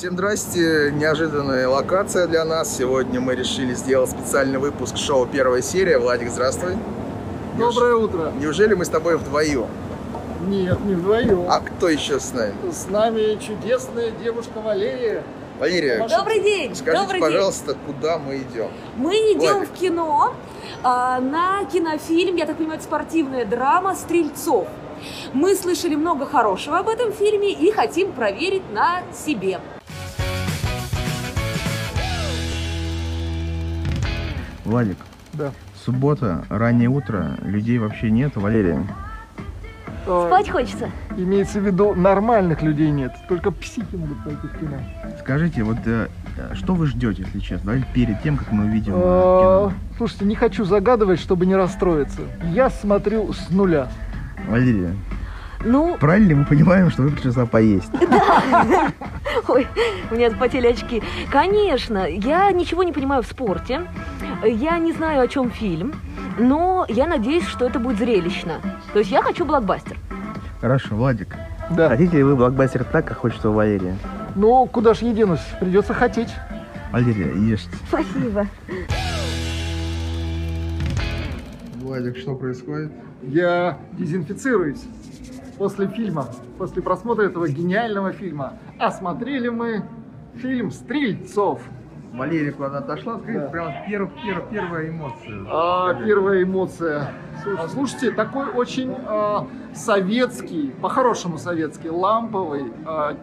Всем здрасте, неожиданная локация для нас. Сегодня мы решили сделать специальный выпуск шоу «Первая серия». Владик, здравствуй. Доброе утро. Неужели мы с тобой вдвоем? Нет, не вдвоем. А кто еще с нами? С нами чудесная девушка Валерия. Валерия, Добрый день! скажите, Добрый пожалуйста, куда мы идем? день! Мы идем Владик. в кино а, на кинофильм, я так понимаю, это спортивная драма «Стрельцов». Мы слышали много хорошего об этом фильме и хотим проверить на себе. Владик, Да. суббота, раннее утро, людей вообще нет, Валерия. А, Спать хочется? Имеется в виду, нормальных людей нет. Только психи могут пойти в кино. Скажите, вот э, что вы ждете, если честно? Давайте перед тем, как мы увидим э, А, кино. Слушайте, не хочу загадывать, чтобы не расстроиться. Я смотрю с нуля. Валерия, Ну, правильно мы понимаем, что вы пришли сюда поесть? ой, у меня запотели очки. Конечно, я ничего не понимаю в спорте, я не знаю, о чем фильм, но я надеюсь, что это будет зрелищно. То есть я хочу блокбастер. Хорошо, Владик. Да. Хотите ли вы блокбастер так, как хочет Валерия? Ну, куда ж я денусь? Придется хотеть. Валерия, ешьте. Спасибо. Владик, что происходит? Я дезинфицируюсь после фильма, после просмотра этого гениального фильма. А смотрели мы фильм «Стрельцов». Валерия куда-то отошла, скажите, Да. прямо перв- перв- первая эмоция. А, первая эмоция. А, Слушайте, такой очень а, советский, по-хорошему советский, ламповый, а,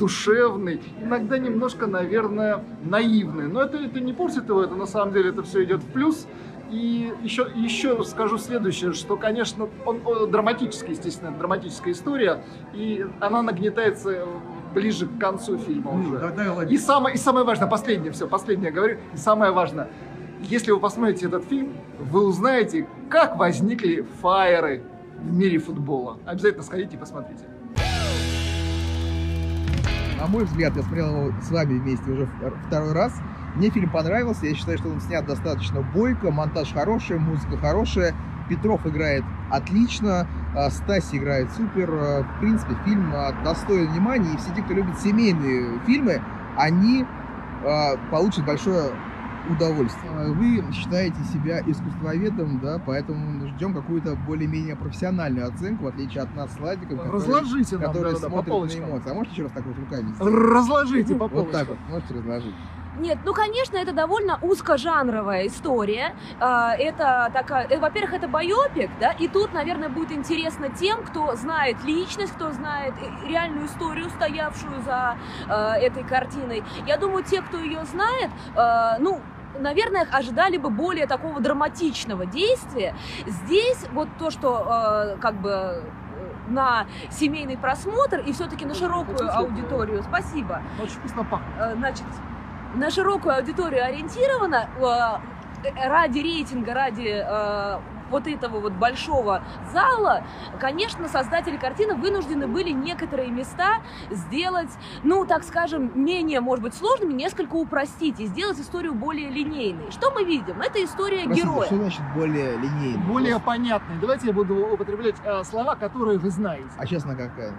душевный, иногда немножко, наверное, наивный. Но это, это не портит его, это на самом деле это все идет в плюс. И еще, еще скажу следующее, что, конечно, он, он драматический, естественно, драматическая история, и она нагнетается ближе к концу фильма Ну, уже. да- да, И самое, и самое важное, последнее, все, последнее говорю, и самое важное, если вы посмотрите этот фильм, вы узнаете, как возникли фаеры в мире футбола. Обязательно сходите и посмотрите. На мой взгляд, я смотрел его с вами вместе уже втор- второй раз. Мне фильм понравился. Я считаю, что он снят достаточно бойко, монтаж хороший, музыка хорошая. Петров играет отлично, а, Стаси играет супер. А, В принципе, фильм а, достоин внимания. И все те, кто любит семейные фильмы, они получат большое удовольствие. Вы считаете себя искусствоведом, да, поэтому ждем какую-то более-менее профессиональную оценку, в отличие от нас с который- Разложите нам который по смотрит на полочкам. эмоции. А можете еще раз так вот руками? Разложите по Вот полочкам. так вот, можете разложить. Нет, ну, конечно, это довольно узкожанровая история. А, Это такая, э, во-первых, это байопик, да, и тут, наверное, будет интересно тем, кто знает личность, кто знает э, реальную историю, стоявшую за э, этой картиной. Я думаю, те, кто ее знает, ну, наверное, ожидали бы более такого драматичного действия. Здесь вот то, что как бы на семейный просмотр и все-таки на широкую аудиторию. Спасибо. Очень вкусно пахнет. Значит, на широкую аудиторию ориентирована э, ради рейтинга, ради э, вот этого вот большого зала, конечно, создатели картины вынуждены были некоторые места сделать, ну, так скажем, менее, может быть, сложными, несколько упростить и сделать историю более линейной. Что мы видим? Это история Простите, героя. Что значит более линейно? Более понятный. Давайте я буду употреблять э, слова, которые вы знаете. А честно какая?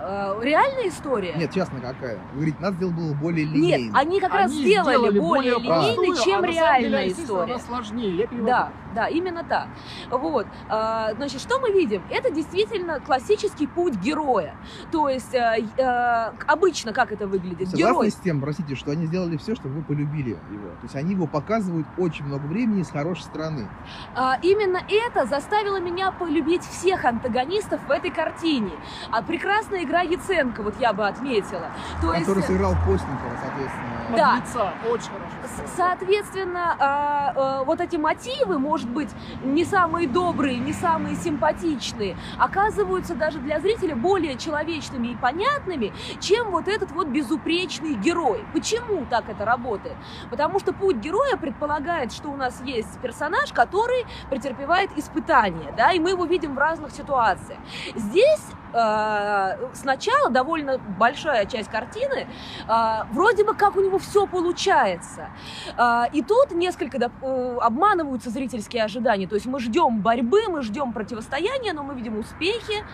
Э, реальная история? Нет, честно какая? Вы говорите, надо сделать было более Нет, линейно. они как раз Они сделали, более простую, линейной, а чем деле, реальная история. Она сложнее. Я. Да, да, именно так. Вот, а, значит, что мы видим? Это действительно классический путь героя. То есть э, э, обычно как это выглядит? Согласны Герой. с тем, простите, что они сделали все, чтобы вы полюбили его. То есть они его показывают очень много времени с хорошей стороны. А, именно это заставило меня полюбить всех антагонистов в этой картине. А прекрасная игра Яценко, вот я бы отметила. То есть, Который сыграл Постникова, соответственно. Да. Очень хорошо. Соответственно, а, а, вот эти мотивы, может быть, не самые добрые, не самые симпатичные, оказываются даже для зрителя более человечными и понятными, чем вот этот вот безупречный герой. Почему так это работает? Потому что путь героя предполагает, что у нас есть персонаж, который претерпевает испытания, да, и мы его видим в разных ситуациях. Здесь сначала довольно большая часть картины, э, вроде бы как у него все получается. Э, и тут несколько э, обманываются зрительские ожидания. То есть мы ждем борьбы, мы ждем противостояния, но мы видим успехи.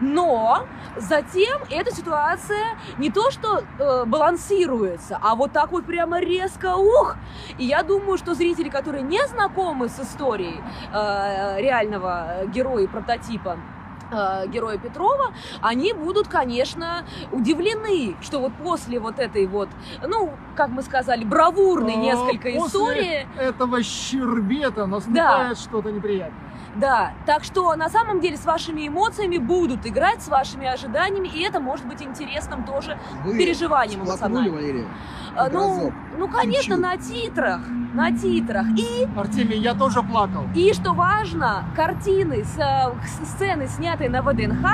Но затем эта ситуация не то что э, балансируется, а вот так вот прямо резко ух. И я думаю, что зрители, которые не знакомы с историей э, реального героя и прототипа, э, героя Петрова, они будут, конечно, удивлены, что вот после вот этой вот, ну, как мы сказали, бравурной А, несколько после истории, этого щербета наступает что-то неприятное. да, так что на самом деле с вашими эмоциями будут играть, с вашими ожиданиями, и это может быть интересным тоже Вы переживанием эмоциональным. Валерия? А, Ну, ну, конечно, Чуть-чуть. на титрах, на титрах. И Артемий, я тоже плакал. И что важно, картины, с, э, с- сцены, снятые на ВДНХ,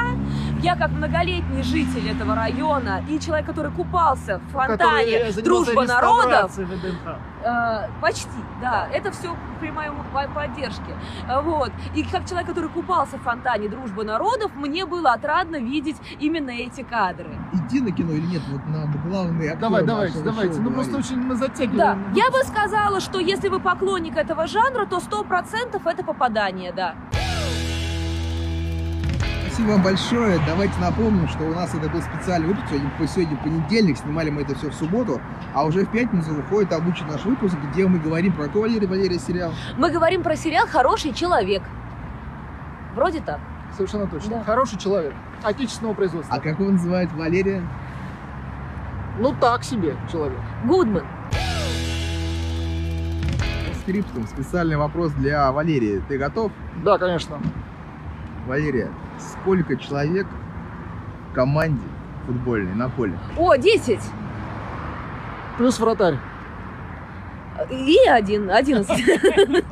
я как многолетний житель этого района и человек, который купался в фонтане «Дружба народов», ВДНХ. э, почти, да, это все при моей по- поддержке. Э, Вот. И как человек, который купался в фонтане «Дружба народов», мне было отрадно видеть именно эти кадры. Иди на кино или нет? Вот нам главный актер Давай, давайте, давайте. Ну просто очень мы Да, затягиваем. я бы сказала, что если вы поклонник этого жанра, то сто процентов это попадание, да. Спасибо вам большое. Давайте напомним, что у нас это был специальный выпуск. Сегодня, сегодня понедельник, снимали мы это все в субботу. А уже в пятницу выходит обычный наш выпуск, где мы говорим про какой Валерий Валерия сериал. Мы говорим про сериал «Хороший человек». Вроде так. Совершенно точно. Да. Хороший человек. Отечественного производства. А как его называют Валерия? Ну так себе человек. Гудман. Скриптум. Специальный вопрос для Валерии. Ты готов? Да, конечно. Валерия, сколько человек в команде футбольной на поле? О, 10. Плюс вратарь. И один, 11.